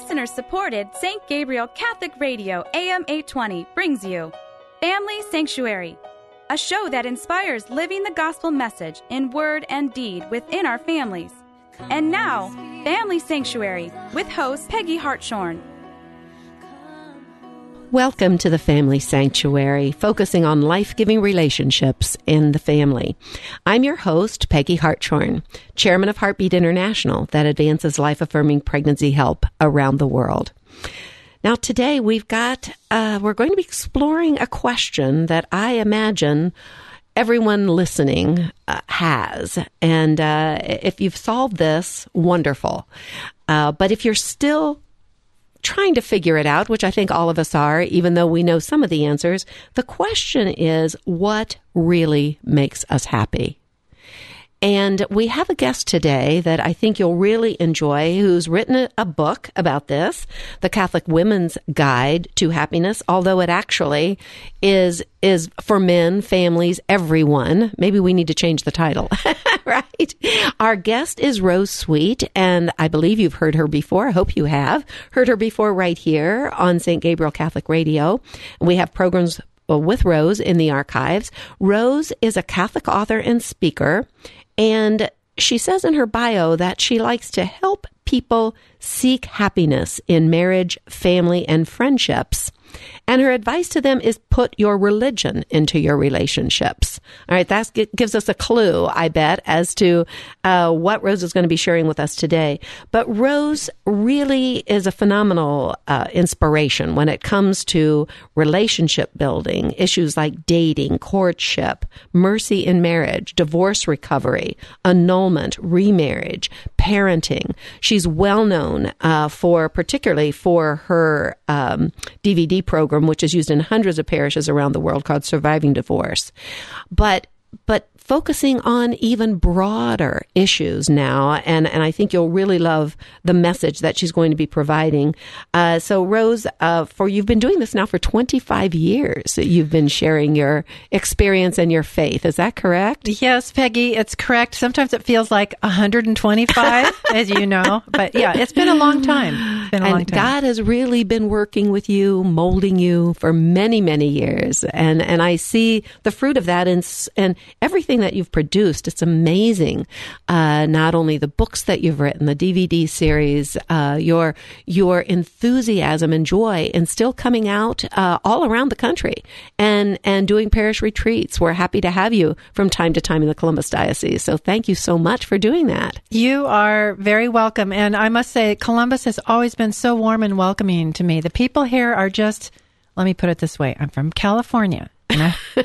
Listener supported St. Gabriel Catholic Radio AM 820 brings you Family Sanctuary, a show that inspires living the gospel message in word and deed within our families. And now, Family Sanctuary with host Peggy Hartshorn. Welcome to the Family Sanctuary, focusing on life giving relationships in the family. I'm your host, Peggy Hartshorn, chairman of Heartbeat International, that advances life affirming pregnancy help around the world. Now, today we've got, uh, we're going to be exploring a question that I imagine everyone listening uh, has. And uh, if you've solved this, wonderful. Uh, but if you're still trying to figure it out, which I think all of us are, even though we know some of the answers. The question is, what really makes us happy? And we have a guest today that I think you'll really enjoy who's written a book about this, The Catholic Women's Guide to Happiness, although it actually is is for men, families, everyone. Maybe we need to change the title. right? Our guest is Rose Sweet, and I believe you've heard her before. I hope you have heard her before right here on St. Gabriel Catholic Radio. We have programs with Rose in the archives. Rose is a Catholic author and speaker. And she says in her bio that she likes to help people seek happiness in marriage, family, and friendships. And her advice to them is put your religion into your relationships. All right, that gives us a clue, I bet, as to uh, what Rose is going to be sharing with us today. But Rose really is a phenomenal uh, inspiration when it comes to relationship building, issues like dating, courtship, mercy in marriage, divorce recovery, annulment, remarriage, parenting. She's well known uh, for, particularly for her um, DVD program, which is used in hundreds of parishes around the world called Surviving Divorce. But but focusing on even broader issues now. And, and I think you'll really love the message that she's going to be providing. Uh, so, Rose, uh, for you've been doing this now for 25 years. You've been sharing your experience and your faith. Is that correct? Yes, Peggy, it's correct. Sometimes it feels like 125, as you know. But yeah, it's been a long time. It's been a and long time. God has really been working with you, molding you for many, many years. And, and I see the fruit of that in, and everything that you've produced. It's amazing. Uh, not only the books that you've written, the DVD series, uh, your your enthusiasm and joy, and still coming out uh, all around the country and and doing parish retreats. We're happy to have you from time to time in the Columbus Diocese. So thank you so much for doing that. You are very welcome, and I must say, Columbus has always been so warm and welcoming to me. The people here are just. Let me put it this way: I'm from California.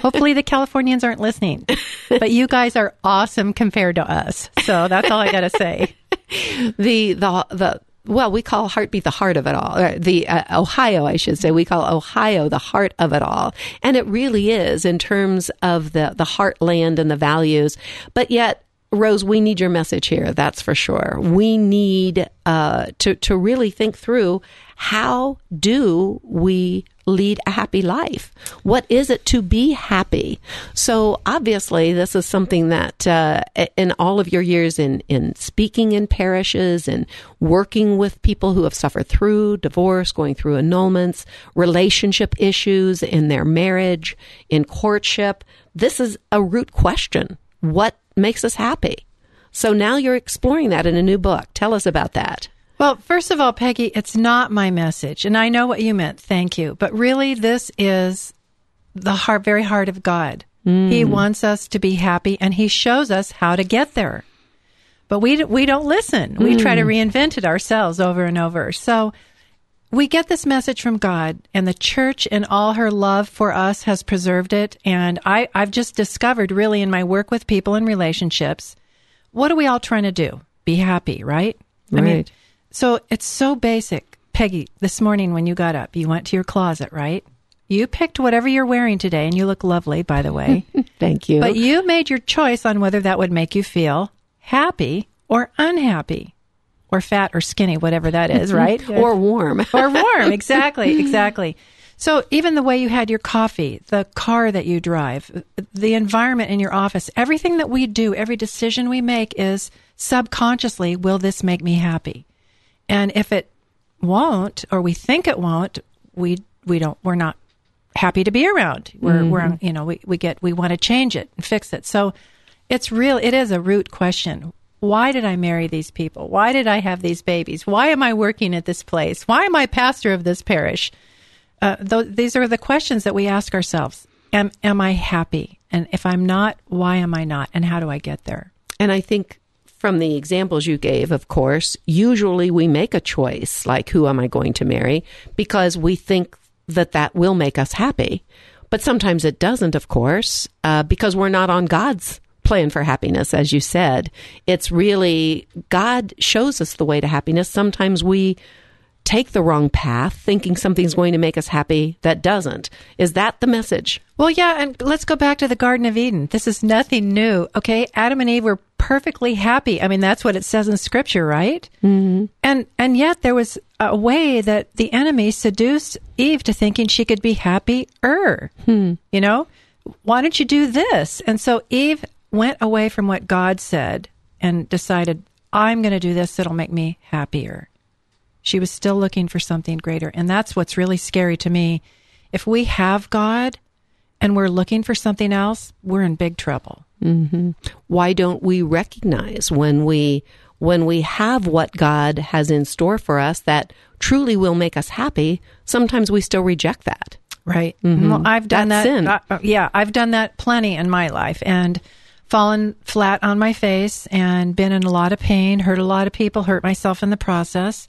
Hopefully the Californians aren't listening. But you guys are awesome compared to us. So that's all I got to say. the the the well, we call Heartbeat the heart of it all. The uh, Ohio, I should say, we call Ohio the heart of it all, and it really is in terms of the the heartland and the values. But yet, Rose, we need your message here. That's for sure. We need uh, to to really think through how do we lead a happy life? What is it to be happy? So obviously, this is something that uh, in all of your years in in speaking in parishes and working with people who have suffered through divorce, going through annulments, relationship issues in their marriage, in courtship. This is a root question. What makes us happy? So now you're exploring that in a new book. Tell us about that. Well, first of all, Peggy, it's not my message, and I know what you meant. Thank you. But really, this is the heart, very heart of God. Mm. He wants us to be happy, and He shows us how to get there. But we we don't listen. Mm. We try to reinvent it ourselves over and over. So we get this message from God, and the church, and all her love for us, has preserved it. And I, I've just discovered, really, in my work with people and relationships, what are we all trying to do? Be happy, right? Right. I mean, so it's so basic. Peggy, this morning when you got up, you went to your closet, right? You picked whatever you're wearing today, and you look lovely, by the way. Thank you. But you made your choice on whether that would make you feel happy or unhappy or fat or skinny, whatever that is, right? or warm. or warm. Exactly. Exactly. So even the way you had your coffee, the car that you drive, the environment in your office, everything that we do, every decision we make is subconsciously, will this make me happy? And if it won't, or we think it won't, we we don't we're not happy to be around. We're mm-hmm. we're you know we we get we want to change it and fix it. So it's real. It is a root question. Why did I marry these people? Why did I have these babies? Why am I working at this place? Why am I pastor of this parish? Uh, th- these are the questions that we ask ourselves. Am am I happy? And if I'm not, why am I not? And how do I get there? And I think from the examples you gave, of course, usually we make a choice like who am I going to marry because we think that that will make us happy. But sometimes it doesn't, of course, uh, because we're not on God's plan for happiness, as you said. It's really God shows us the way to happiness. Sometimes we take the wrong path thinking something's going to make us happy that doesn't. Is that the message? Well, yeah, and let's go back to the Garden of Eden. This is nothing new. Okay, Adam and Eve were perfectly happy. I mean, that's what it says in scripture, right? Mm-hmm. And and yet there was a way that the enemy seduced Eve to thinking she could be happier. Hmm. You know, why don't you do this? And so Eve went away from what God said and decided, I'm going to do this that'll make me happier. She was still looking for something greater. And that's what's really scary to me. If we have God and we're looking for something else, we're in big trouble. Mm-hmm. Why don't we recognize when we when we have what God has in store for us that truly will make us happy? Sometimes we still reject that. Right. Mm-hmm. Well, I've done That's that. Uh, yeah, I've done that plenty in my life, and fallen flat on my face and been in a lot of pain, hurt a lot of people, hurt myself in the process.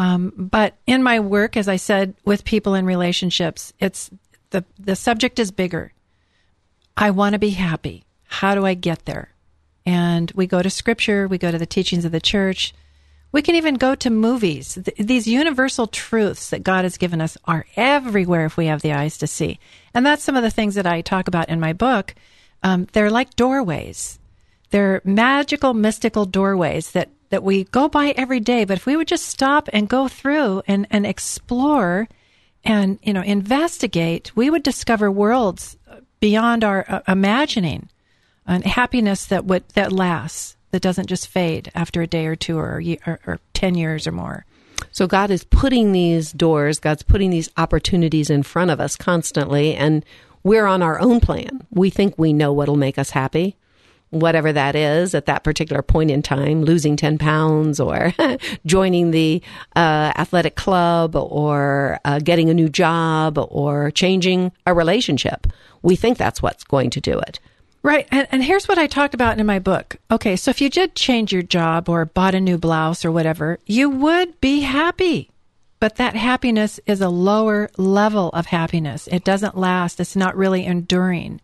Um, but in my work, as I said, with people in relationships, it's the the subject is bigger. I want to be happy. How do I get there? And we go to scripture, we go to the teachings of the church. We can even go to movies. Th- these universal truths that God has given us are everywhere if we have the eyes to see. And that's some of the things that I talk about in my book. Um, they're like doorways. They're magical, mystical doorways that that we go by every day. But if we would just stop and go through and, and explore and, you know, investigate, we would discover worlds beyond our uh, imagining and happiness that would, that lasts, that doesn't just fade after a day or two or, or, or 10 years or more. So God is putting these doors, God's putting these opportunities in front of us constantly, and we're on our own plan. We think we know what'll make us happy whatever that is at that particular point in time, losing 10 pounds or joining the uh, athletic club or uh, getting a new job or changing a relationship. We think that's what's going to do it. Right. And, and here's what I talked about in my book. Okay. So if you did change your job or bought a new blouse or whatever, you would be happy. But that happiness is a lower level of happiness. It doesn't last. It's not really enduring.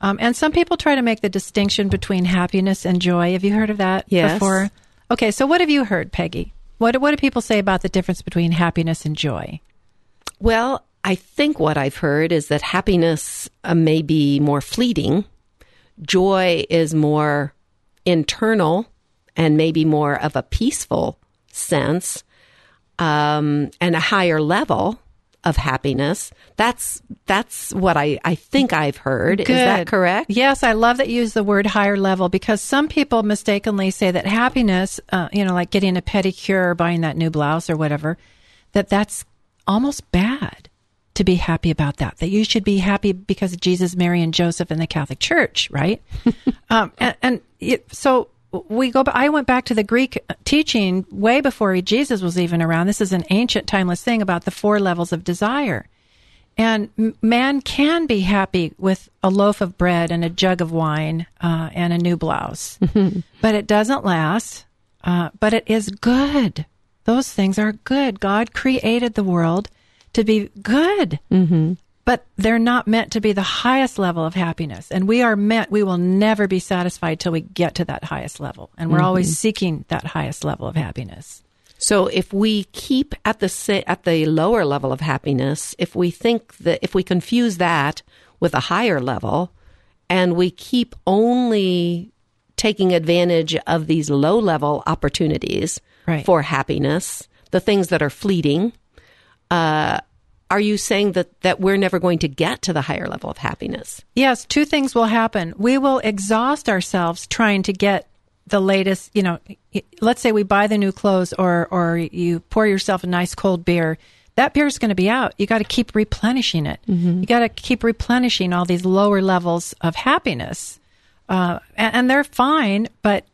Um, and some people try to make the distinction between happiness and joy. Have you heard of that yes. before? Okay, so what have you heard, Peggy? What what do people say about the difference between happiness and joy? Well, I think what I've heard is that happiness uh, may be more fleeting. Joy is more internal and maybe more of a peaceful sense um, and a higher level of happiness. That's that's what I, I think I've heard. Good. Is that correct? Yes, I love that you use the word higher level because some people mistakenly say that happiness, uh, you know, like getting a pedicure or buying that new blouse or whatever, that that's almost bad to be happy about that. That you should be happy because of Jesus, Mary, and Joseph in the Catholic Church, right? um, and, and it, so we go. I went back to the Greek teaching way before Jesus was even around. This is an ancient, timeless thing about the four levels of desire, and man can be happy with a loaf of bread and a jug of wine uh, and a new blouse, but it doesn't last. Uh, but it is good. Those things are good. God created the world to be good. Mm-hmm but they're not meant to be the highest level of happiness. And we are meant, we will never be satisfied till we get to that highest level. And we're mm-hmm. always seeking that highest level of happiness. So if we keep at the at the lower level of happiness, if we think that if we confuse that with a higher level and we keep only taking advantage of these low level opportunities right. for happiness, the things that are fleeting, uh, are you saying that that we're never going to get to the higher level of happiness? Yes, two things will happen. We will exhaust ourselves trying to get the latest, you know, let's say we buy the new clothes or or you pour yourself a nice cold beer. That beer is going to be out. You got to keep replenishing it. Mm-hmm. You got to keep replenishing all these lower levels of happiness, uh, and, and, they're fine. But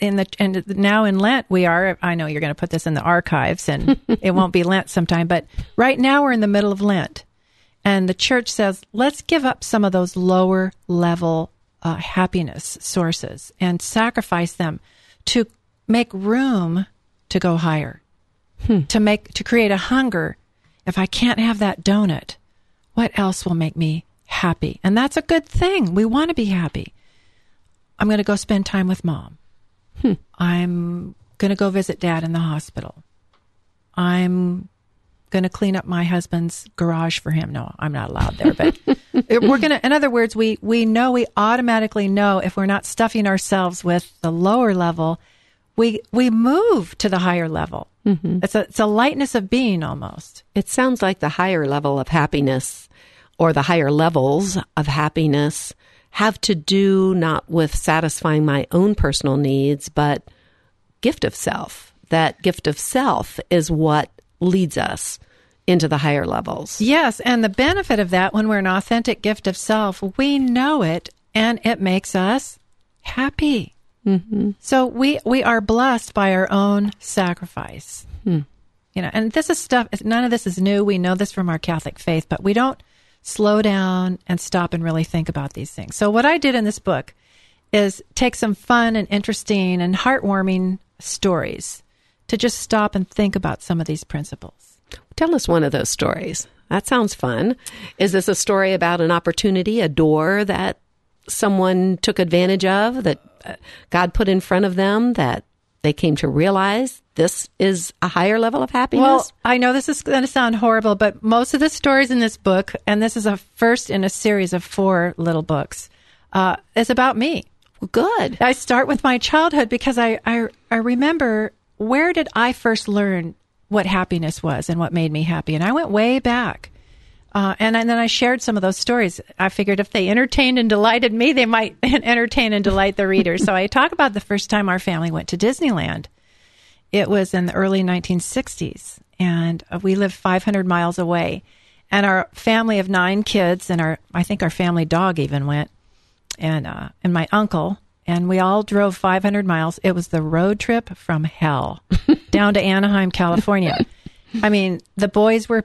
in the and now in Lent we are. I know you're going to put this in the archives, and it won't be Lent sometime. But right now we're in the middle of Lent, and the church says let's give up some of those lower level uh, happiness sources and sacrifice them to make room to go higher, hmm. to make to create a hunger. If I can't have that donut, what else will make me happy? And that's a good thing. We want to be happy. I'm going to go spend time with mom. Hmm. I'm going to go visit dad in the hospital. I'm going to clean up my husband's garage for him. No, I'm not allowed there, but we're going to, in other words, we, we know, we automatically know if we're not stuffing ourselves with the lower level, we, we move to the higher level. Mm-hmm. It's a, it's a lightness of being almost. It sounds like the higher level of happiness or the higher levels of happiness have to do not with satisfying my own personal needs, but gift of self. That gift of self is what leads us into the higher levels. Yes, and the benefit of that when we're an authentic gift of self, we know it and it makes us happy. Mm-hmm. So we we are blessed by our own sacrifice. Hmm. You know, and this is stuff. None of this is new. We know this from our Catholic faith, but we don't slow down and stop and really think about these things. So what I did in this book is take some fun and interesting and heartwarming stories to just stop and think about some of these principles. Tell us one of those stories. That sounds fun. Is this a story about an opportunity, a door that someone took advantage of, that uh, God put in front of them, that they came to realize this is a higher level of happiness? Well, I know this is going to sound horrible, but most of the stories in this book, and this is a first in a series of four little books, uh, is about me. good. I start with my childhood because I, I, I remember where did I first learn what happiness was and what made me happy? And I went way back. Uh, and, and, then I shared some of those stories. I figured if they entertained and delighted me, they might entertain and delight the reader. so I talk about the first time our family went to Disneyland. It was in the early 1960s, and we lived 500 miles away. And our family of nine kids, and our I think our family dog even went, and uh, and my uncle and we all drove 500 miles. It was the road trip from hell down to Anaheim, California. I mean, the boys were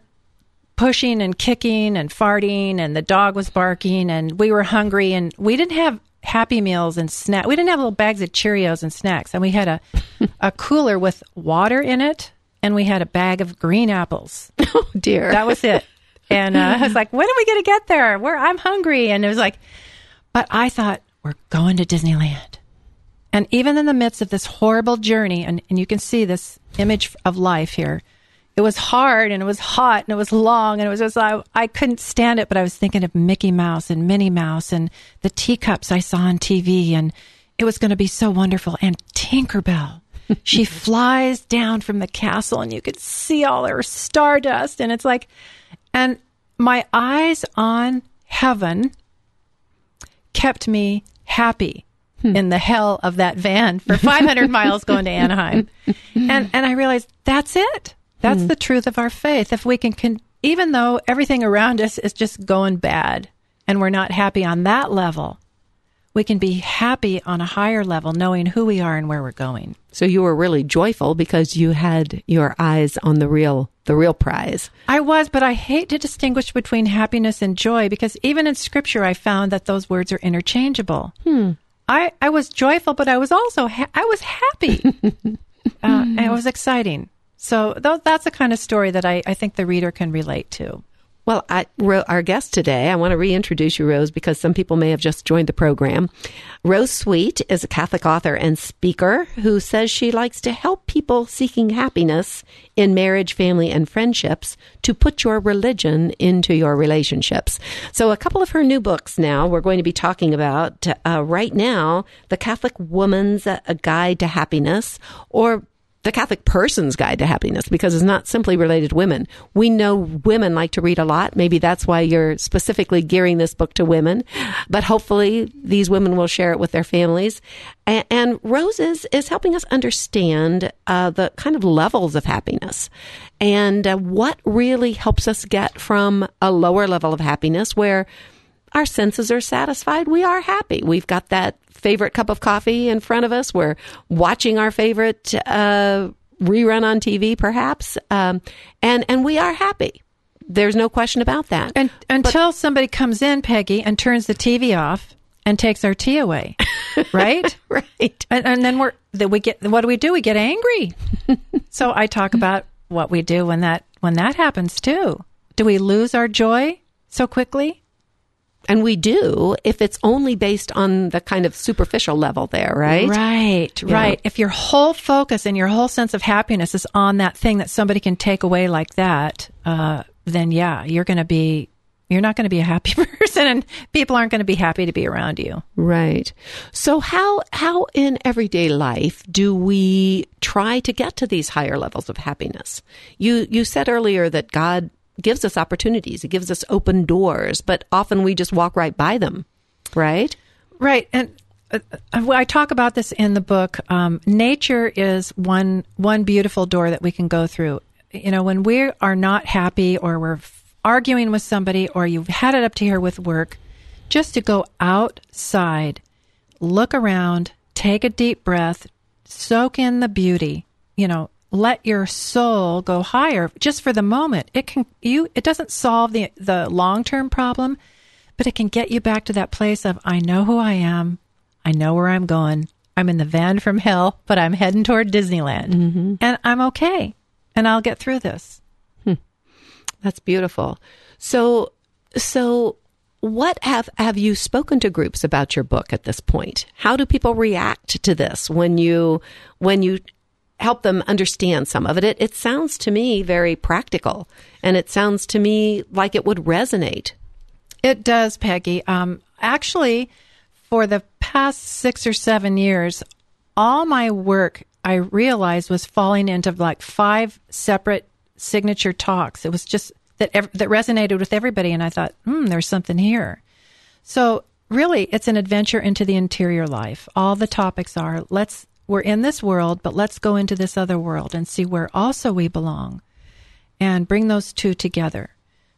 pushing and kicking and farting, and the dog was barking, and we were hungry, and we didn't have Happy Meals and snack. We didn't have little bags of Cheerios and snacks, and we had a a cooler with water in it, and we had a bag of green apples. Oh dear, that was it. And uh, I was like, "When are we going to get there? Where I'm hungry." And it was like, but I thought we're going to Disneyland. And even in the midst of this horrible journey, and, and you can see this image of life here, it was hard and it was hot and it was long and it was just, I, I couldn't stand it, but I was thinking of Mickey Mouse and Minnie Mouse and the teacups I saw on TV and it was going to be so wonderful. And Tinkerbell, she flies down from the castle and you could see all her stardust. And it's like, and my eyes on heaven kept me happy hmm. in the hell of that van for 500 miles going to Anaheim. And and I realized that's it. That's hmm. the truth of our faith. If we can, can even though everything around us is just going bad and we're not happy on that level, we can be happy on a higher level knowing who we are and where we're going. So you were really joyful because you had your eyes on the real the real prize. I was, but I hate to distinguish between happiness and joy because even in scripture I found that those words are interchangeable. Hmm. I I was joyful, but I was also ha- I was happy. uh, it was exciting. So th- that's the kind of story that I, I think the reader can relate to. Well, I, our guest today, I want to reintroduce you, Rose, because some people may have just joined the program. Rose Sweet is a Catholic author and speaker who says she likes to help people seeking happiness in marriage, family, and friendships to put your religion into your relationships. So, a couple of her new books now we're going to be talking about uh, right now The Catholic Woman's Guide to Happiness, or the Catholic person's guide to happiness because it's not simply related to women. We know women like to read a lot. Maybe that's why you're specifically gearing this book to women, but hopefully these women will share it with their families. And, and Rose is, is helping us understand uh, the kind of levels of happiness and uh, what really helps us get from a lower level of happiness where our senses are satisfied. We are happy. We've got that favorite cup of coffee in front of us. We're watching our favorite uh, rerun on TV, perhaps, um, and and we are happy. There's no question about that. And until but, somebody comes in, Peggy, and turns the TV off and takes our tea away, right? right. And, and then we're that we get. What do we do? We get angry. so I talk about what we do when that when that happens too. Do we lose our joy so quickly? And we do if it's only based on the kind of superficial level there, right? Right, yeah. right. If your whole focus and your whole sense of happiness is on that thing that somebody can take away like that, uh, then yeah, you're going to be you're not going to be a happy person and people aren't going to be happy to be around you. Right. So how how in everyday life do we try to get to these higher levels of happiness? You you said earlier that God gives us opportunities. It gives us open doors, but often we just walk right by them, right? Right. And uh, uh I talk about this in the book. Um, nature is one one beautiful door that we can go through. You know, when we are not happy or we're arguing with somebody or you've had it up to here with work, just to go outside, look around, take a deep breath, soak in the beauty. You know, let your soul go higher just for the moment. It can you it doesn't solve the the long-term problem, but it can get you back to that place of I know who I am. I know where I'm going. I'm in the van from hell, but I'm heading toward Disneyland. Mm-hmm. And I'm okay. And I'll get through this. Hmm. That's beautiful. So so what have have you spoken to groups about your book at this point? How do people react to this when you when you help them understand some of it. it. It sounds to me very practical, and it sounds to me like it would resonate. It does, Peggy. Um, actually, for the past six or seven years, all my work I realized was falling into like five separate signature talks. It was just that ev- that resonated with everybody, and I thought, hmm, there's something here. So really, it's an adventure into the interior life. All the topics are let's we're in this world, but let's go into this other world and see where also we belong and bring those two together.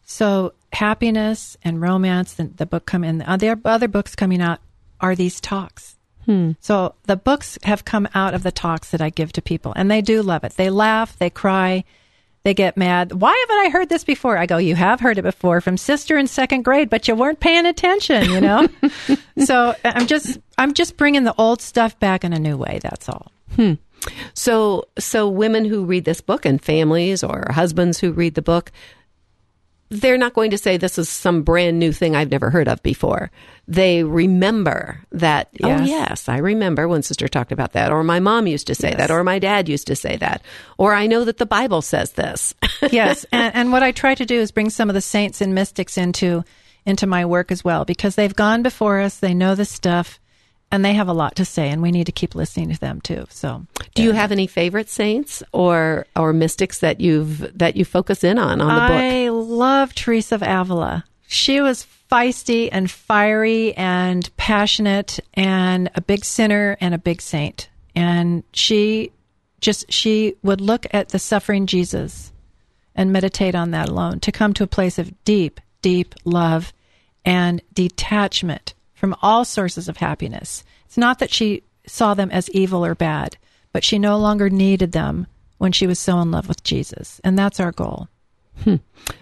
So happiness and romance, and the book come in, uh, the other books coming out are these talks. Hmm. So the books have come out of the talks that I give to people, and they do love it. They laugh, they cry, they get mad. Why haven't I heard this before? I go, you have heard it before from sister in second grade, but you weren't paying attention, you know? so I'm just, I'm just bringing the old stuff back in a new way. That's all. Hmm. So, so women who read this book and families or husbands who read the book, they're not going to say this is some brand new thing I've never heard of before. They remember that, oh, yes. oh, yes, I remember when sister talked about that, or my mom used to say yes. that, or my dad used to say that, or I know that the Bible says this. yes. And, and what I try to do is bring some of the saints and mystics into into my work as well because they've gone before us, they know the stuff, and they have a lot to say, and we need to keep listening to them too. So, do you have any favorite saints or or mystics that you've that you focus in on on the book? I love Teresa of Avila. She was feisty and fiery and passionate and a big sinner and a big saint. And she just she would look at the suffering Jesus and meditate on that alone to come to a place of deep, deep love and detachment from all sources of happiness. It's not that she saw them as evil or bad, but she no longer needed them when she was so in love with Jesus. And that's our goal. Hmm.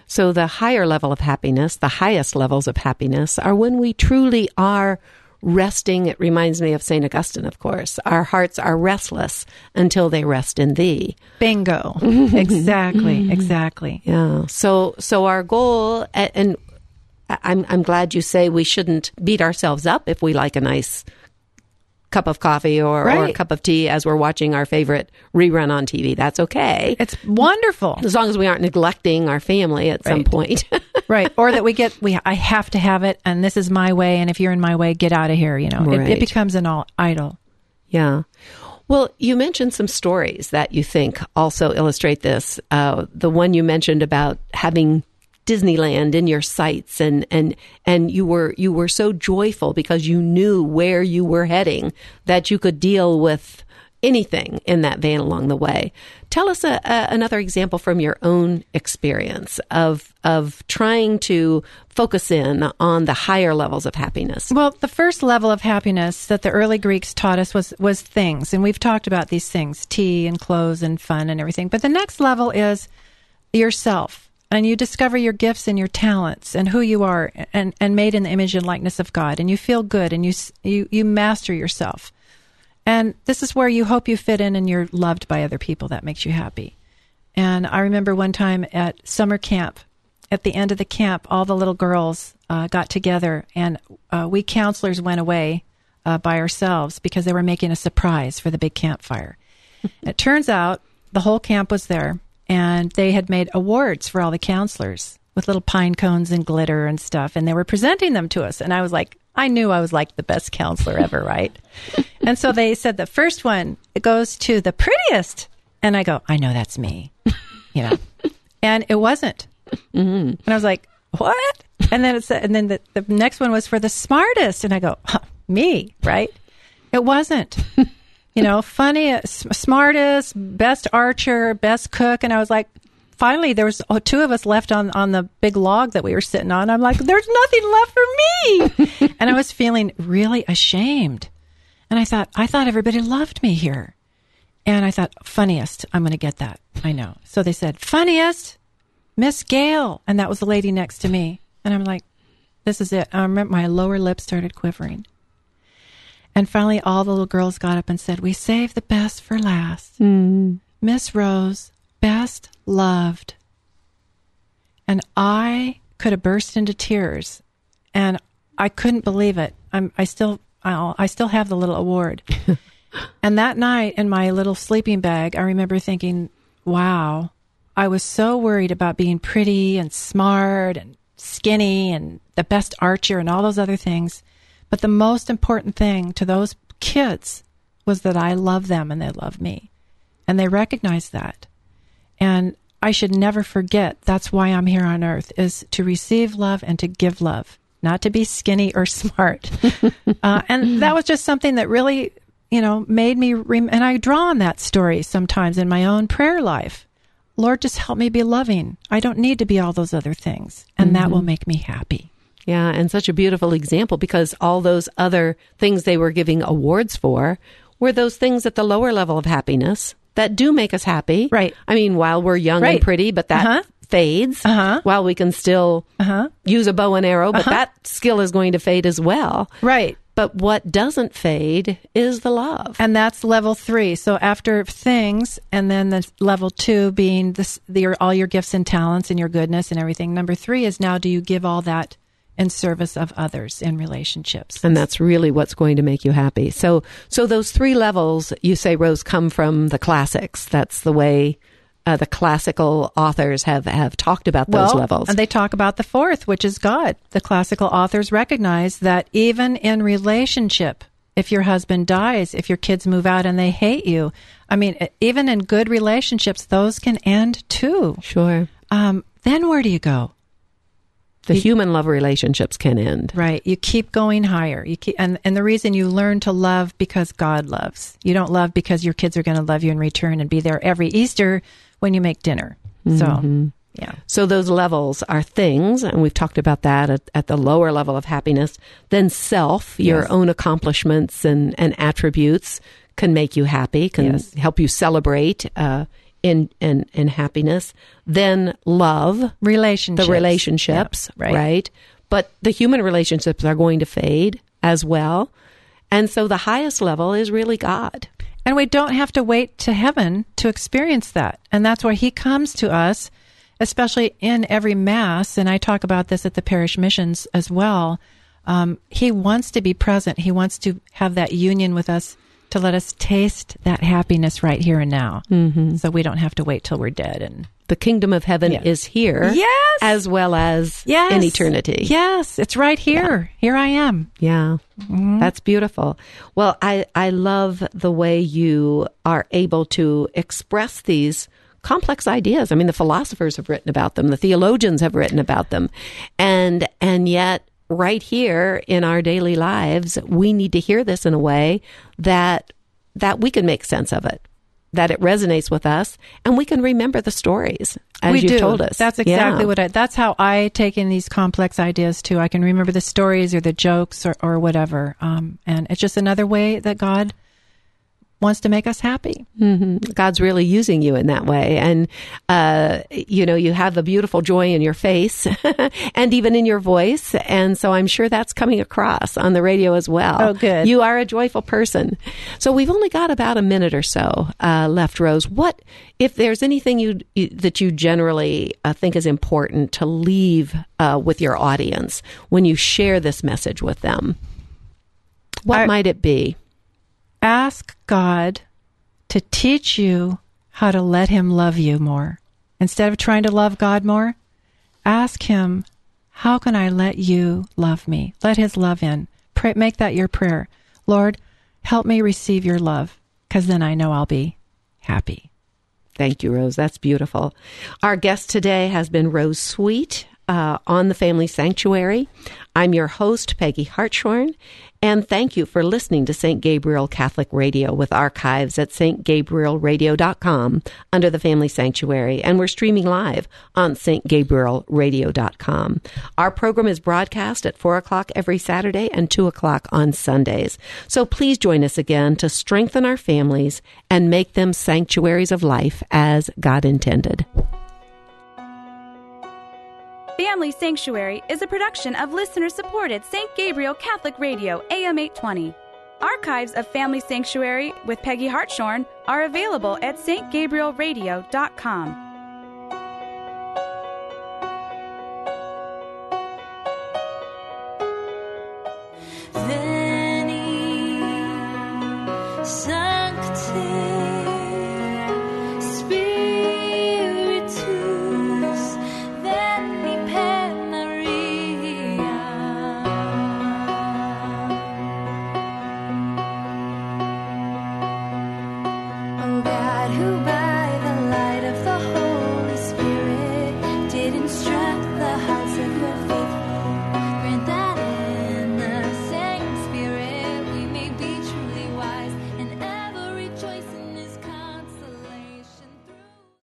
So, the higher level of happiness, the highest levels of happiness, are when we truly are resting. It reminds me of St. Augustine, of course. Our hearts are restless until they rest in thee. Bingo. exactly. Exactly. Yeah. So, so our goal, and I'm, I'm glad you say we shouldn't beat ourselves up if we like a nice cup of coffee or, right. or, a cup of tea as we're watching our favorite rerun on TV. That's okay. It's wonderful. As long as we aren't neglecting our family at right. some point. right. Or that we get, we, I have to have it and this is my way. And if you're in my way, get out of here. You know, right. it, it becomes an all idol. Yeah. Well, you mentioned some stories that you think also illustrate this. Uh, the one you mentioned about having Disneyland in your sights and and and you were you were so joyful because you knew where you were heading that you could deal with anything in that van along the way. Tell us a, a, another example from your own experience of of trying to focus in on the higher levels of happiness. Well, the first level of happiness that the early Greeks taught us was was things, and we've talked about these things, tea and clothes and fun and everything. But the next level is yourself. And you discover your gifts and your talents and who you are and, and made in the image and likeness of God. And you feel good and you, you, you master yourself. And this is where you hope you fit in and you're loved by other people. That makes you happy. And I remember one time at summer camp, at the end of the camp, all the little girls uh, got together and uh, we counselors went away uh, by ourselves because they were making a surprise for the big campfire. it turns out the whole camp was there and they had made awards for all the counselors with little pine cones and glitter and stuff. And they were presenting them to us. And I was like, I knew I was like the best counselor ever, right? and so they said the first one it goes to the prettiest, and I go, I know that's me, you know, and it wasn't. Mm-hmm. And I was like, what? And then it's and then the, the next one was for the smartest, and I go, huh, me, right? It wasn't. you know, funniest, smartest, best archer, best cook, and I was like, finally there was oh, two of us left on on the big log that we were sitting on. I'm like, there's nothing left for me, and I was feeling really ashamed. And I thought, I thought everybody loved me here, and I thought, funniest, I'm going to get that. I know. So they said, funniest, Miss Gail, and that was the lady next to me, and I'm like, this is it. I remember my lower lip started quivering. And finally, all the little girls got up and said, We saved the best for last. Mm. Miss Rose, best loved. And I could have burst into tears and I couldn't believe it. I'm, I still, I'll, I still have the little award. and that night in my little sleeping bag, I remember thinking, wow, I was so worried about being pretty and smart and skinny and the best archer and all those other things. But the most important thing to those kids was that I love them and they love me. And they recognize that. And I should never forget that's why I'm here on earth is to receive love and to give love, not to be skinny or smart. uh, and that was just something that really, you know, made me, rem- and I draw on that story sometimes in my own prayer life. Lord, just help me be loving. I don't need to be all those other things. And mm-hmm. that will make me happy. Yeah, and such a beautiful example because all those other things they were giving awards for were those things at the lower level of happiness that do make us happy. Right. I mean, while we're young right. and pretty, but that uh-huh. fades. Uh-huh. While we can still uh-huh. use a bow and arrow, but uh-huh. that skill is going to fade as well. Right. But what doesn't fade is the love. And that's level three. So after things, and then the level two being this, the, all your gifts and talents and your goodness and everything. Number three is now do you give all that in service of others in relationships. And that's really what's going to make you happy. So, so those three levels you say, Rose, come from the classics. That's the way uh, the classical authors have, have talked about those well, levels. And they talk about the fourth, which is God. The classical authors recognize that even in relationship, if your husband dies, if your kids move out and they hate you, I mean, even in good relationships, those can end too. Sure. Um, then where do you go? The you, human love relationships can end. Right. You keep going higher. You keep, and, and the reason you learn to love because God loves. You don't love because your kids are going to love you in return and be there every Easter when you make dinner. So, mm-hmm. yeah. So those levels are things, and we've talked about that at, at the lower level of happiness. Then self, your own accomplishments and, and attributes can make you happy, can yes. help you celebrate. Uh, in in in happiness, then love, relationships, the relationships, yeah, right. right? But the human relationships are going to fade as well. And so the highest level is really God. And we don't have to wait to heaven to experience that. And that's why he comes to us, especially in every mass. And I talk about this at the parish missions as well. Um, he wants to be present. He wants to have that union with us to let us taste that happiness right here and now. Mm-hmm. So we don't have to wait till we're dead and the kingdom of heaven is here. Yes. As well as yes. in eternity. Yes. It's right here. Yeah. Here I am. Yeah. Mm-hmm. That's beautiful. Well, I, I love the way you are able to express these complex ideas. I mean, the philosophers have written about them. The theologians have written about them. And, and yet right here in our daily lives, we need to hear this in a way that, that we can make sense of it that it resonates with us and we can remember the stories as we you do. told us. That's exactly yeah. what I, that's how I take in these complex ideas too. I can remember the stories or the jokes or, or whatever. Um, and it's just another way that God wants to make us happy. Mm-hmm. God's really using you in that way. And, uh, you know, you have a beautiful joy in your face and even in your voice. And so I'm sure that's coming across on the radio as well. Oh, good. You are a joyful person. So we've only got about a minute or so uh, left, Rose. What, if there's anything you, you that you generally uh, think is important to leave uh, with your audience when you share this message with them? What might it be? Ask God to teach you how to let Him love you more. Instead of trying to love God more, ask Him, How can I let you love me? Let His love in. Pray, make that your prayer. Lord, help me receive your love, because then I know I'll be happy. Thank you, Rose. That's beautiful. Our guest today has been Rose Sweet uh, on the Family Sanctuary. I'm your host, Peggy Hartshorn, and thank you for listening to St. Gabriel Catholic Radio with archives at stgabrielradio.com under the Family Sanctuary. And we're streaming live on stgabrielradio.com. Our program is broadcast at 4 o'clock every Saturday and 2 o'clock on Sundays. So please join us again to strengthen our families and make them sanctuaries of life as God intended. Family Sanctuary is a production of listener supported St. Gabriel Catholic Radio, AM 820. Archives of Family Sanctuary with Peggy Hartshorn are available at stgabrielradio.com.